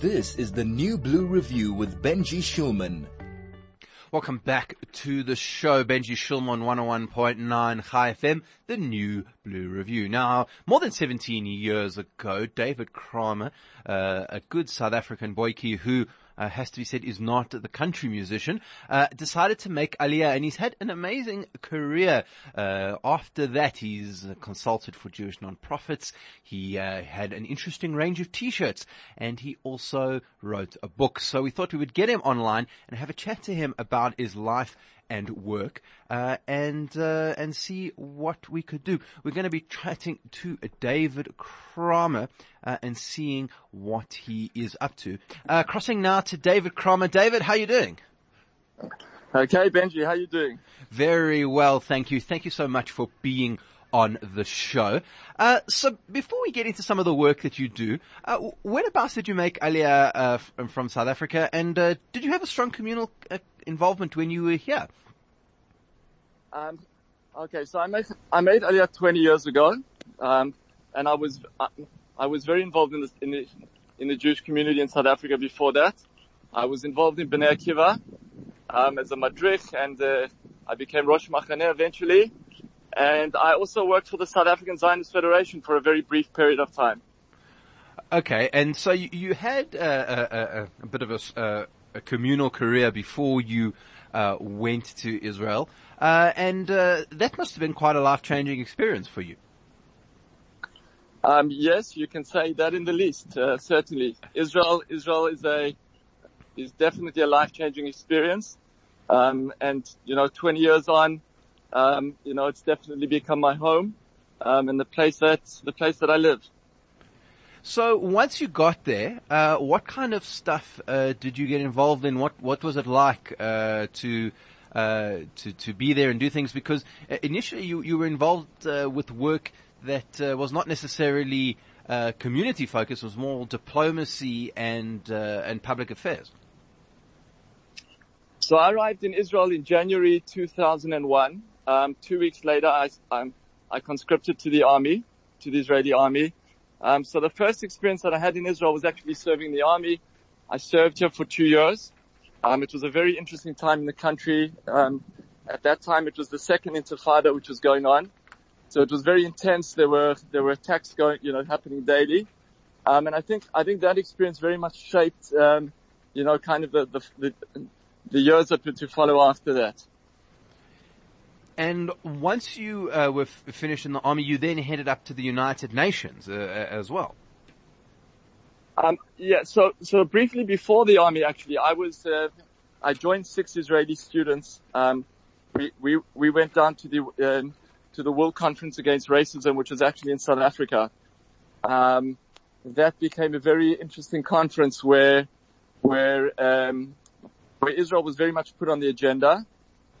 This is the New Blue Review with Benji Shulman. Welcome back to the show, Benji Shulman 101.9 Chai FM, the New Blue Review. Now, more than 17 years ago, David Kramer, uh, a good South African boykie who uh, has to be said is not the country musician, uh, decided to make Aliyah and he's had an amazing career. Uh, after that, he's consulted for Jewish non-profits. He uh, had an interesting range of t-shirts and he also wrote a book. So we thought we would get him online and have a chat to him about his life and work, uh, and uh, and see what we could do. We're going to be chatting to David Kramer uh, and seeing what he is up to. Uh, crossing now to David Kramer. David, how are you doing? Okay, Benji, how are you doing? Very well, thank you. Thank you so much for being on the show. Uh, so before we get into some of the work that you do, uh, whenabouts did you make Aliyah uh, from South Africa, and uh, did you have a strong communal uh, involvement when you were here? Um, okay, so I made I made Aliyah 20 years ago, um, and I was I, I, was very involved in the, in the in the Jewish community in South Africa before that. I was involved in Bnei Akiva um, as a madrich, and uh, I became Rosh Machaneh eventually. And I also worked for the South African Zionist Federation for a very brief period of time. Okay, and so you, you had a, a, a, bit of a, a communal career before you uh, went to Israel, uh, and uh, that must have been quite a life-changing experience for you. Um, yes, you can say that in the least. Uh, certainly, Israel Israel is a is definitely a life-changing experience, um, and you know, 20 years on, um, you know, it's definitely become my home, um, and the place that the place that I live. So once you got there, uh, what kind of stuff uh, did you get involved in? What what was it like uh, to uh, to to be there and do things? Because uh, initially you you were involved uh, with work that was not necessarily community focused; was more diplomacy and and public affairs. So I arrived in Israel in January 2001. Um, two weeks later, I, I conscripted to the army, to the Israeli army. Um, so the first experience that I had in Israel was actually serving the army. I served here for two years. Um, it was a very interesting time in the country. Um, at that time, it was the second Intifada which was going on. So it was very intense. There were there were attacks going, you know, happening daily. Um, and I think I think that experience very much shaped, um, you know, kind of the the, the, the years that were to follow after that. And once you uh, were f- finished in the army, you then headed up to the United Nations uh, as well. Um, yeah. So, so briefly before the army, actually, I was uh, I joined six Israeli students. Um, we we we went down to the um, to the World Conference Against Racism, which was actually in South Africa. Um, that became a very interesting conference where where um, where Israel was very much put on the agenda.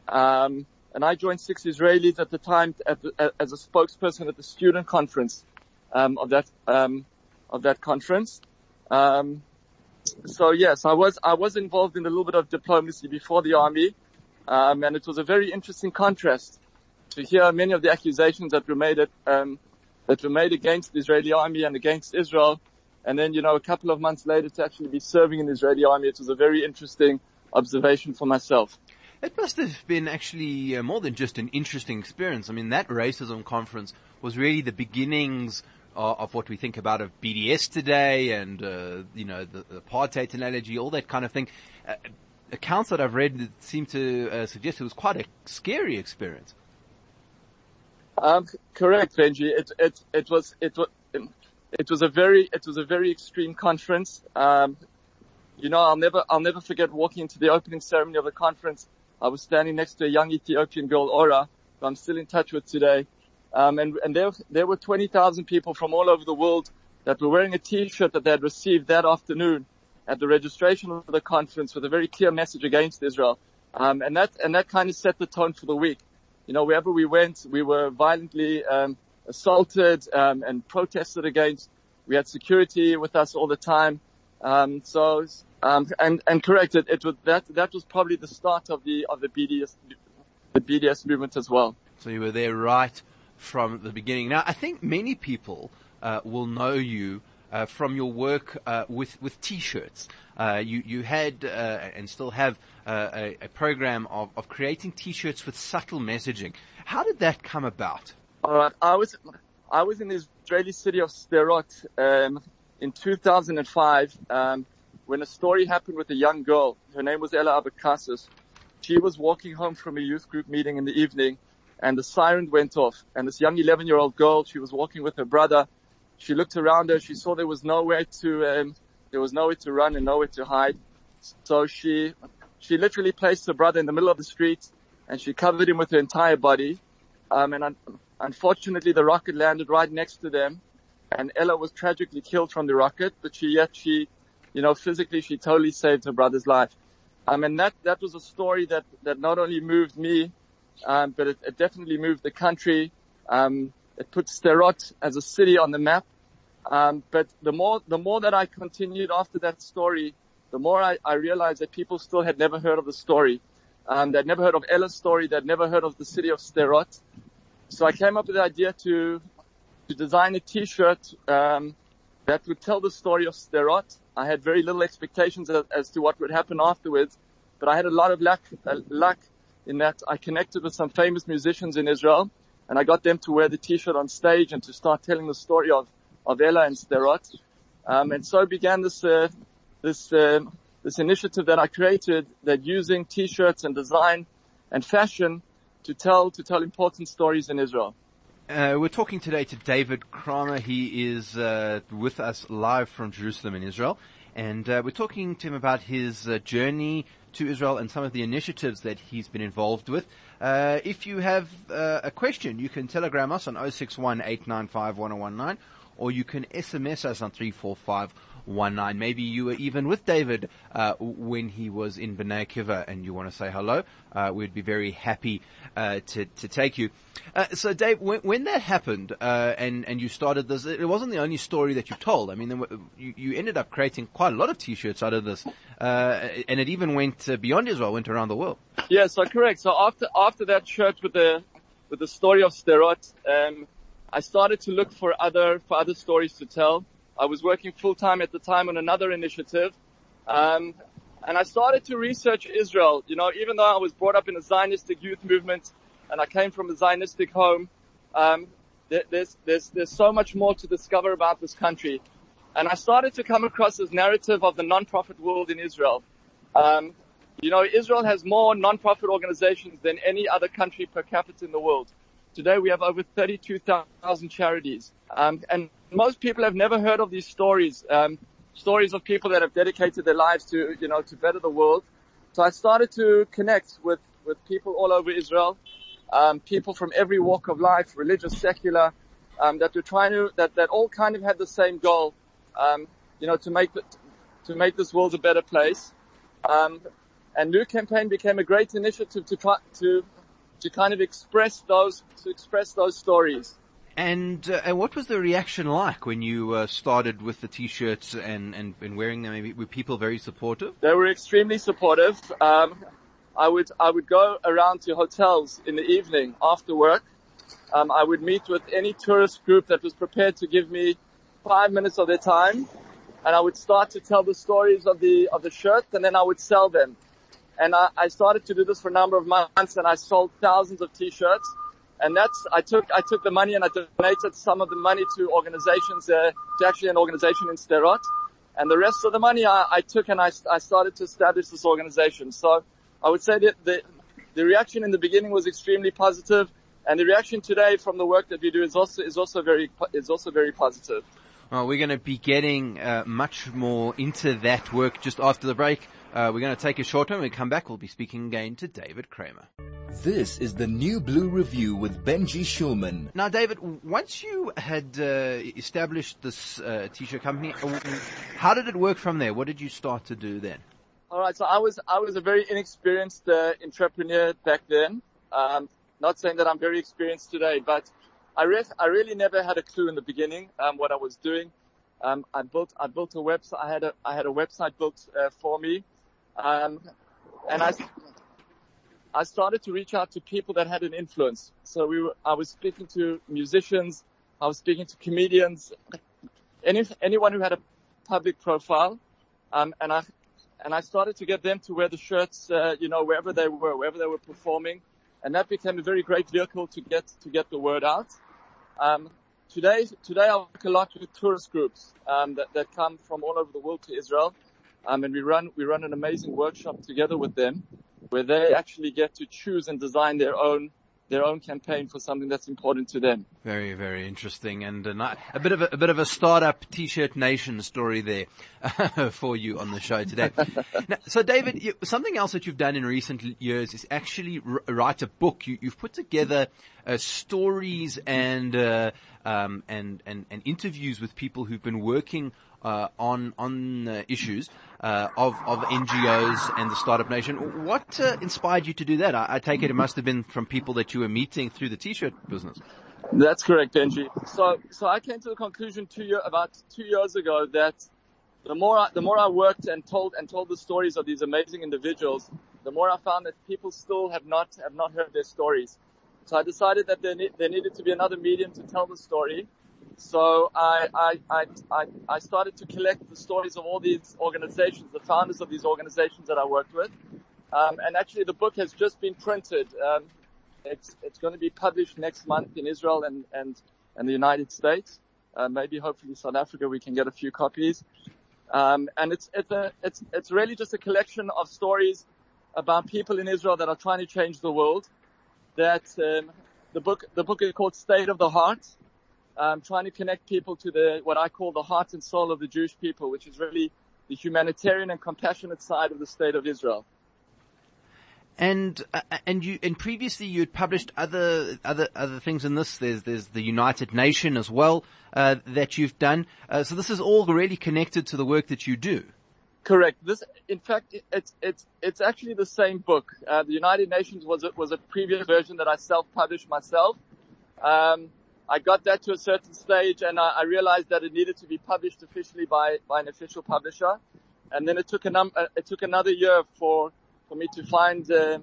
Um, and I joined six Israelis at the time the, as a spokesperson at the student conference um, of that um, of that conference. Um, so yes, I was I was involved in a little bit of diplomacy before the army, um, and it was a very interesting contrast to hear many of the accusations that were made at, um, that were made against the Israeli army and against Israel, and then you know a couple of months later to actually be serving in the Israeli army. It was a very interesting observation for myself. It must have been actually uh, more than just an interesting experience. I mean, that racism conference was really the beginnings of, of what we think about of BDS today and, uh, you know, the, the, apartheid analogy, all that kind of thing. Uh, accounts that I've read seem to uh, suggest it was quite a scary experience. Um, correct, Benji. It, it, it was, it was, it was a very, it was a very extreme conference. Um, you know, I'll never, I'll never forget walking into the opening ceremony of the conference I was standing next to a young Ethiopian girl, Ora, who I'm still in touch with today. Um, and, and there, there were 20,000 people from all over the world that were wearing a t-shirt that they had received that afternoon at the registration of the conference with a very clear message against Israel. Um, and that, and that kind of set the tone for the week. You know, wherever we went, we were violently, um, assaulted, um, and protested against. We had security with us all the time. Um, so um, and, and correct, it, it was, that, that was probably the start of the, of the BDS, the BDS movement as well. So you were there right from the beginning. Now, I think many people, uh, will know you, uh, from your work uh, with with T-shirts. Uh, you you had uh, and still have uh, a, a, program of, of creating T-shirts with subtle messaging. How did that come about? All right, I was I was in the Israeli city of Sderot um, in 2005 um, when a story happened with a young girl. Her name was Ella Abukasis. She was walking home from a youth group meeting in the evening and the siren went off and this young 11 year old girl, she was walking with her brother. She looked around her. She saw there was nowhere to, um, there was nowhere to run and nowhere to hide. So she, she literally placed her brother in the middle of the street and she covered him with her entire body. Um, and un- unfortunately the rocket landed right next to them and Ella was tragically killed from the rocket, but she yet she, you know, physically she totally saved her brother's life. Um, and that, that was a story that, that not only moved me, um, but it, it, definitely moved the country. Um, it put Sderot as a city on the map. Um, but the more, the more that I continued after that story, the more I, I realized that people still had never heard of the story. Um, they'd never heard of Ella's story. They'd never heard of the city of Sderot. So I came up with the idea to, to design a t-shirt, um, that would tell the story of Sderot. I had very little expectations as, as, to what would happen afterwards, but I had a lot of luck, uh, luck in that I connected with some famous musicians in Israel and I got them to wear the t-shirt on stage and to start telling the story of, of Ella and Sderot. Um, and so began this, uh, this, um, this initiative that I created that using t-shirts and design and fashion to tell, to tell important stories in Israel. Uh, we're talking today to David Kramer. He is uh, with us live from Jerusalem in Israel. And uh, we're talking to him about his uh, journey to Israel and some of the initiatives that he's been involved with. Uh, if you have uh, a question, you can telegram us on 061 or you can SMS us on 345 one nine. Maybe you were even with David uh, when he was in Akiva, and you want to say hello. Uh, we'd be very happy uh, to to take you. Uh, so, Dave, when, when that happened, uh, and and you started this, it wasn't the only story that you told. I mean, were, you you ended up creating quite a lot of T-shirts out of this, uh, and it even went beyond Israel, went around the world. Yeah, so correct. So after after that shirt with the with the story of Sderot, um, I started to look for other for other stories to tell. I was working full time at the time on another initiative. Um, and I started to research Israel. You know, even though I was brought up in a Zionistic youth movement and I came from a Zionistic home, um, there's, there's, there's so much more to discover about this country. And I started to come across this narrative of the non-profit world in Israel. Um, you know, Israel has more non-profit organizations than any other country per capita in the world. Today we have over 32,000 charities. Um, and most people have never heard of these stories, um, stories of people that have dedicated their lives to, you know, to better the world. So I started to connect with, with people all over Israel, um, people from every walk of life, religious, secular, um, that were trying to, that, that all kind of had the same goal, um, you know, to make, to make this world a better place. Um, and New Campaign became a great initiative to try, to, to kind of express those, to express those stories. And, uh, and what was the reaction like when you uh, started with the t-shirts and, and, and wearing them? Were people very supportive? They were extremely supportive. Um, I would I would go around to hotels in the evening after work. Um, I would meet with any tourist group that was prepared to give me five minutes of their time, and I would start to tell the stories of the of the shirts, and then I would sell them. And I, I started to do this for a number of months, and I sold thousands of t-shirts and that's I took I took the money and I donated some of the money to organizations uh, to actually an organization in Sderot. and the rest of the money I, I took and I, I started to establish this organization. So I would say that the the reaction in the beginning was extremely positive, and the reaction today from the work that we do is also is also very is also very positive. Well, we're going to be getting uh, much more into that work just after the break. Uh, we're going to take a short time. When we come back, we'll be speaking again to David Kramer. This is the New Blue Review with Benji Shulman. Now, David, once you had uh, established this uh, t-shirt company, uh, how did it work from there? What did you start to do then? All right, so I was I was a very inexperienced uh, entrepreneur back then. Um, not saying that I'm very experienced today, but I, re- I really never had a clue in the beginning um, what I was doing. Um, I built I built a website. I had a I had a website built uh, for me, um, and I I started to reach out to people that had an influence. So we were, I was speaking to musicians, I was speaking to comedians, any, anyone who had a public profile, um, and I, and I started to get them to wear the shirts, uh, you know, wherever they were, wherever they were performing, and that became a very great vehicle to get to get the word out. Um, today, today I work a lot with tourist groups um, that, that come from all over the world to Israel, um, and we run we run an amazing workshop together with them, where they actually get to choose and design their own their own campaign for something that's important to them. Very, very interesting, and a, a bit of a, a, bit of a startup T-shirt nation story there for you on the show today. now, so, David, you, something else that you've done in recent years is actually r- write a book. You, have put together uh, stories and, uh, um, and and and interviews with people who've been working on on uh, issues uh, of of NGOs and the startup nation. What uh, inspired you to do that? I, I, take it it must have been from people that you were meeting through the T-shirt business. That's correct, Benji. So so I came to the conclusion two year about two years ago that the more I, the more I worked and told and told the stories of these amazing individuals, the more I found that people still have not have not heard their stories. So I decided that there, ne- there needed to be another medium to tell the story so I, I, I, I, started to collect the stories of all these organizations, the founders of these organizations that I worked with. Um, and actually the book has just been printed. Um, it's, it's going to be published next month in Israel and, and, and the United States. Uh, maybe hopefully South Africa we can get a few copies. Um, and it's, it's a, it's, it's really just a collection of stories about people in Israel that are trying to change the world. That, um, the book, the book is called State of the Heart um, trying to connect people to the what I call the heart and soul of the Jewish people, which is really the humanitarian and compassionate side of the state of Israel. And uh, and you and previously you had published other other other things in this. There's there's the United Nation as well uh, that you've done. Uh, so this is all really connected to the work that you do. Correct. This, in fact, it's it's it's actually the same book. Uh, the United Nations was a, was a previous version that I self-published myself. Um, I got that to a certain stage and I, I, realized that it needed to be published officially by, by an official publisher. And then it took a num- it took another year for, for me to find, uh,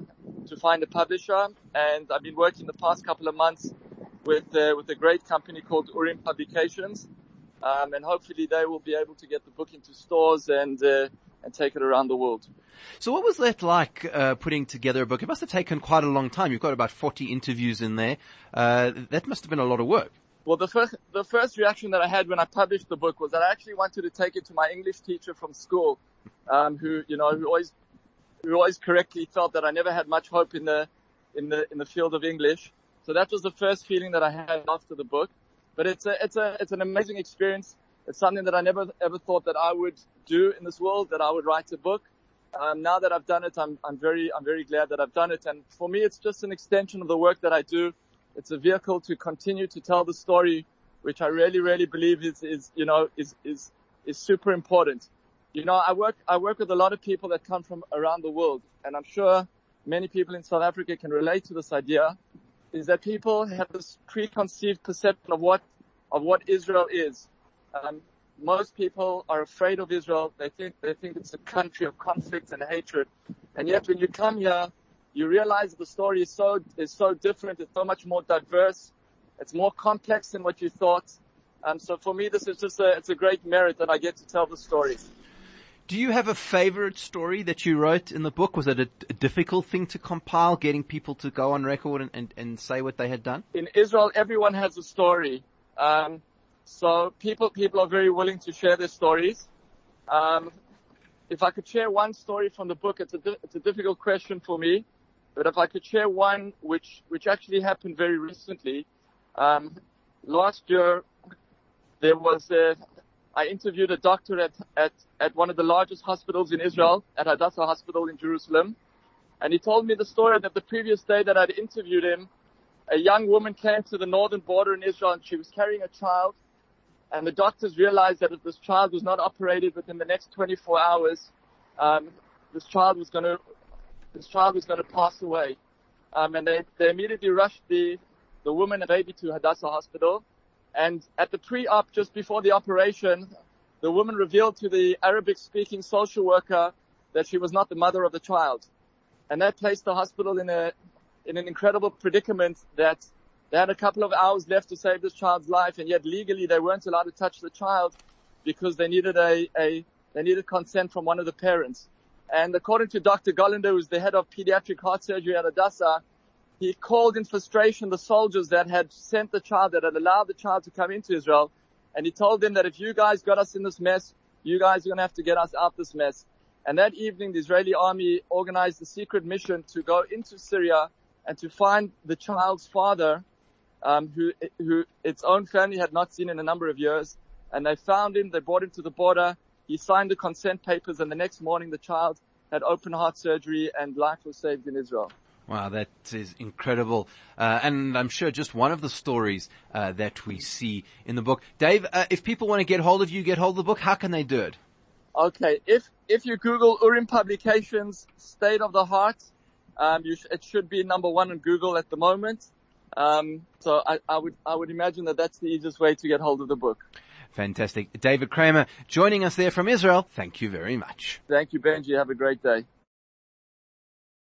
to find a publisher. And I've been working the past couple of months with, uh, with a great company called Urim Publications. Um, and hopefully they will be able to get the book into stores and, uh, and take it around the world. So what was that like, uh, putting together a book? It must have taken quite a long time. You've got about 40 interviews in there. Uh, that must have been a lot of work. Well, the first, the first reaction that I had when I published the book was that I actually wanted to take it to my English teacher from school, um, who, you know, who always, who always correctly felt that I never had much hope in the, in the, in the field of English. So that was the first feeling that I had after the book. But it's a, it's a, it's an amazing experience. It's something that I never ever thought that I would do in this world, that I would write a book. Um, now that I've done it, I'm, I'm very, I'm very glad that I've done it. And for me, it's just an extension of the work that I do. It's a vehicle to continue to tell the story, which I really, really believe is, is, you know, is, is, is super important. You know, I work, I work with a lot of people that come from around the world and I'm sure many people in South Africa can relate to this idea is that people have this preconceived perception of what, of what Israel is. Um, most people are afraid of Israel. They think they think it's a country of conflict and hatred. And yet, when you come here, you realize the story is so is so different. It's so much more diverse. It's more complex than what you thought. Um, so for me, this is just a it's a great merit that I get to tell the story. Do you have a favorite story that you wrote in the book? Was it a, a difficult thing to compile, getting people to go on record and, and, and say what they had done? In Israel, everyone has a story. Um, so people, people are very willing to share their stories. Um, if I could share one story from the book, it's a, di- it's a difficult question for me, but if I could share one which, which actually happened very recently, um, last year there was a, I interviewed a doctor at, at, at one of the largest hospitals in Israel, at Hadassah Hospital in Jerusalem, and he told me the story that the previous day that I'd interviewed him, a young woman came to the northern border in Israel and she was carrying a child and the doctors realized that if this child was not operated within the next 24 hours, um, this child was going to this child was going to pass away. Um, and they, they immediately rushed the the woman and baby to Hadassah Hospital. And at the pre-op, just before the operation, the woman revealed to the Arabic-speaking social worker that she was not the mother of the child, and that placed the hospital in a in an incredible predicament that they had a couple of hours left to save this child's life, and yet legally they weren't allowed to touch the child because they needed a, a they needed consent from one of the parents. And according to Dr. Gollander, who's the head of pediatric heart surgery at Hadassah, he called in frustration the soldiers that had sent the child, that had allowed the child to come into Israel. And he told them that if you guys got us in this mess, you guys are going to have to get us out this mess. And that evening, the Israeli army organized a secret mission to go into Syria and to find the child's father, um, who, who its own family had not seen in a number of years. And they found him. They brought him to the border. He signed the consent papers, and the next morning, the child had open heart surgery, and life was saved in Israel. Wow, that is incredible. Uh, and I'm sure just one of the stories uh, that we see in the book. Dave, uh, if people want to get hold of you, get hold of the book, how can they do it? Okay, if if you Google Urim Publications State of the Heart, um, sh- it should be number one on Google at the moment. Um, so I, I would I would imagine that that's the easiest way to get hold of the book. Fantastic. David Kramer joining us there from Israel. Thank you very much. Thank you, Benji. Have a great day.